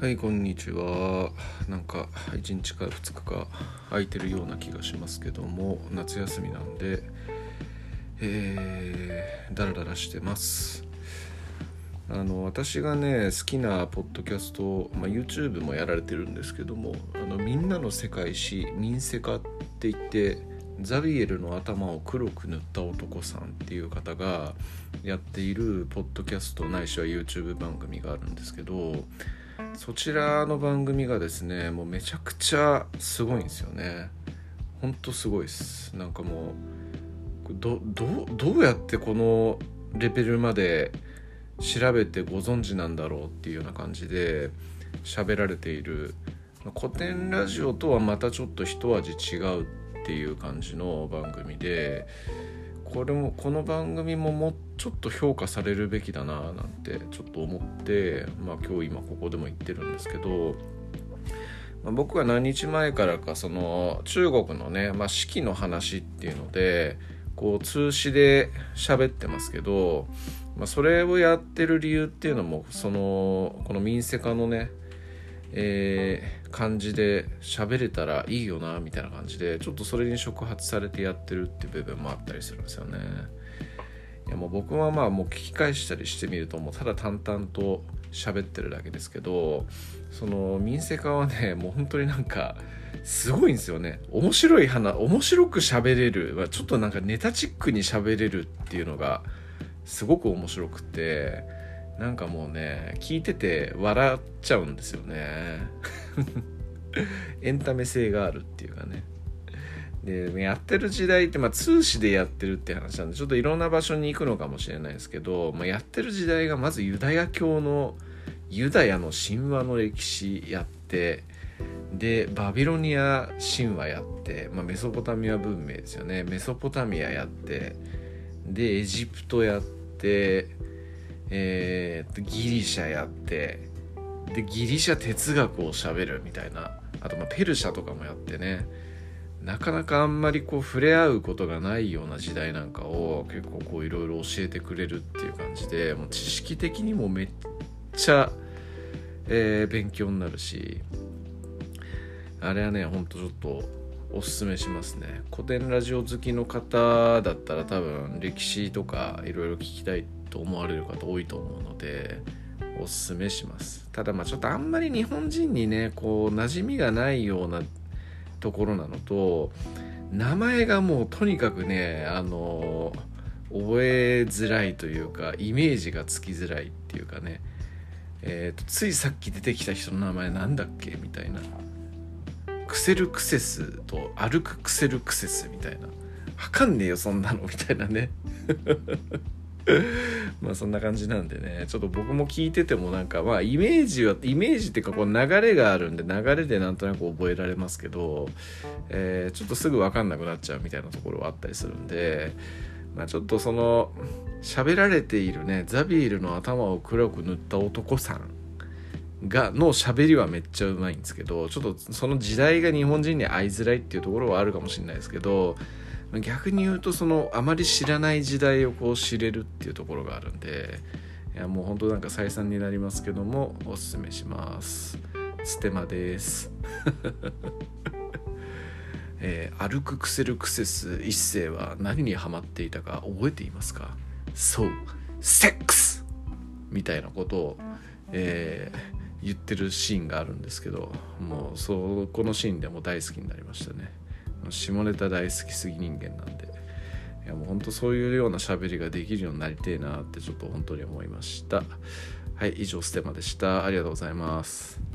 はいこんにちは。なんか1日か2日か空いてるような気がしますけども夏休みなんでえー、だらだらしてます。あの私がね好きなポッドキャスト、まあ、YouTube もやられてるんですけども「あのみんなの世界史民セカ」って言ってザビエルの頭を黒く塗った男さんっていう方がやっているポッドキャストないしは YouTube 番組があるんですけどそちらの番組がですねもうめちゃくちゃすごいんですよね。ほんとすごいです。なんかもうどうやってこのレベルまで調べてご存知なんだろうっていうような感じで喋られている古典ラジオとはまたちょっと一味違うっていう感じの番組でこれもこの番組ももうちょっと評価されるべきだななんてちょっと思ってまあ今日今ここでも言ってるんですけど、まあ、僕は何日前からかその中国のね、まあ、四季の話っていうのでこう通詞で喋ってますけど、まあ、それをやってる理由っていうのもそのこの民生化のねえー、感じで喋れたらいいよなみたいな感じでちょっとそれに触発されてやってるっていう部分もあったりするんですよね。いやもう僕はまあもう聞き返したりしてみるともうただ淡々と喋ってるだけですけどその民生化はね もう本当になんかすごいんですよね。面白い話面白く喋れるちょっとなんかネタチックに喋れるっていうのがすごく面白くてなんかもうね聞いてて笑っちゃうんですよね。エンタメ性があるっていうかね。でやってる時代って、まあ、通詞でやってるって話なんでちょっといろんな場所に行くのかもしれないですけど、まあ、やってる時代がまずユダヤ教のユダヤの神話の歴史やってでバビロニア神話やって、まあ、メソポタミア文明ですよね。メソポタミアやってでエジプトやってえー、ギリシャやってでギリシャ哲学をしゃべるみたいな。あとまペルシャとかもやってね。なかなかあんまりこう触れ合うことがないような時代なんかを結構こういろいろ教えてくれるっていう感じでもう知識的にもめっちゃ、えー、勉強になるし。あれはねほんとちょっとおすすめしますね。古典ラジオ好きの方だったら多分歴史とかいろいろ聞きたいと思われる方多いと思うのでおすすめします。ただまあちょっとあんまり日本人にねこう馴染みがないようなところなのと名前がもうとにかくねあの覚えづらいというかイメージがつきづらいっていうかね。えーと、ついさっき出てきた人の名前なんだっけみたいな。クセルクセスと歩くクセルクセスみたいな。わかんねえよそんなの。みたいなね。まあそんな感じなんでね。ちょっと僕も聞いててもなんかまあイメージはイメージっていうかこう流れがあるんで流れでなんとなく覚えられますけど、えー、ちょっとすぐ分かんなくなっちゃうみたいなところはあったりするんでまあちょっとその喋られているねザビエルの頭を黒く塗った男さん。がの喋りはめっちゃうまいんですけどちょっとその時代が日本人に会いづらいっていうところはあるかもしれないですけど逆に言うとそのあまり知らない時代をこう知れるっていうところがあるんでいやもう本当なんか再三になりますけどもおすすめします。ステマです。えー、歩くクセルクセス一世は何にハマっていたか覚えていますか？そう。セックスみたいなことを、えー、言ってるシーンがあるんですけどもうそこのシーンでも大好きになりましたね。下ネタ大好きすぎ人間なんで。いやもうほんとそういうような喋りができるようになりてえなってちょっと本当に思いました。はい以上ステマでした。ありがとうございます。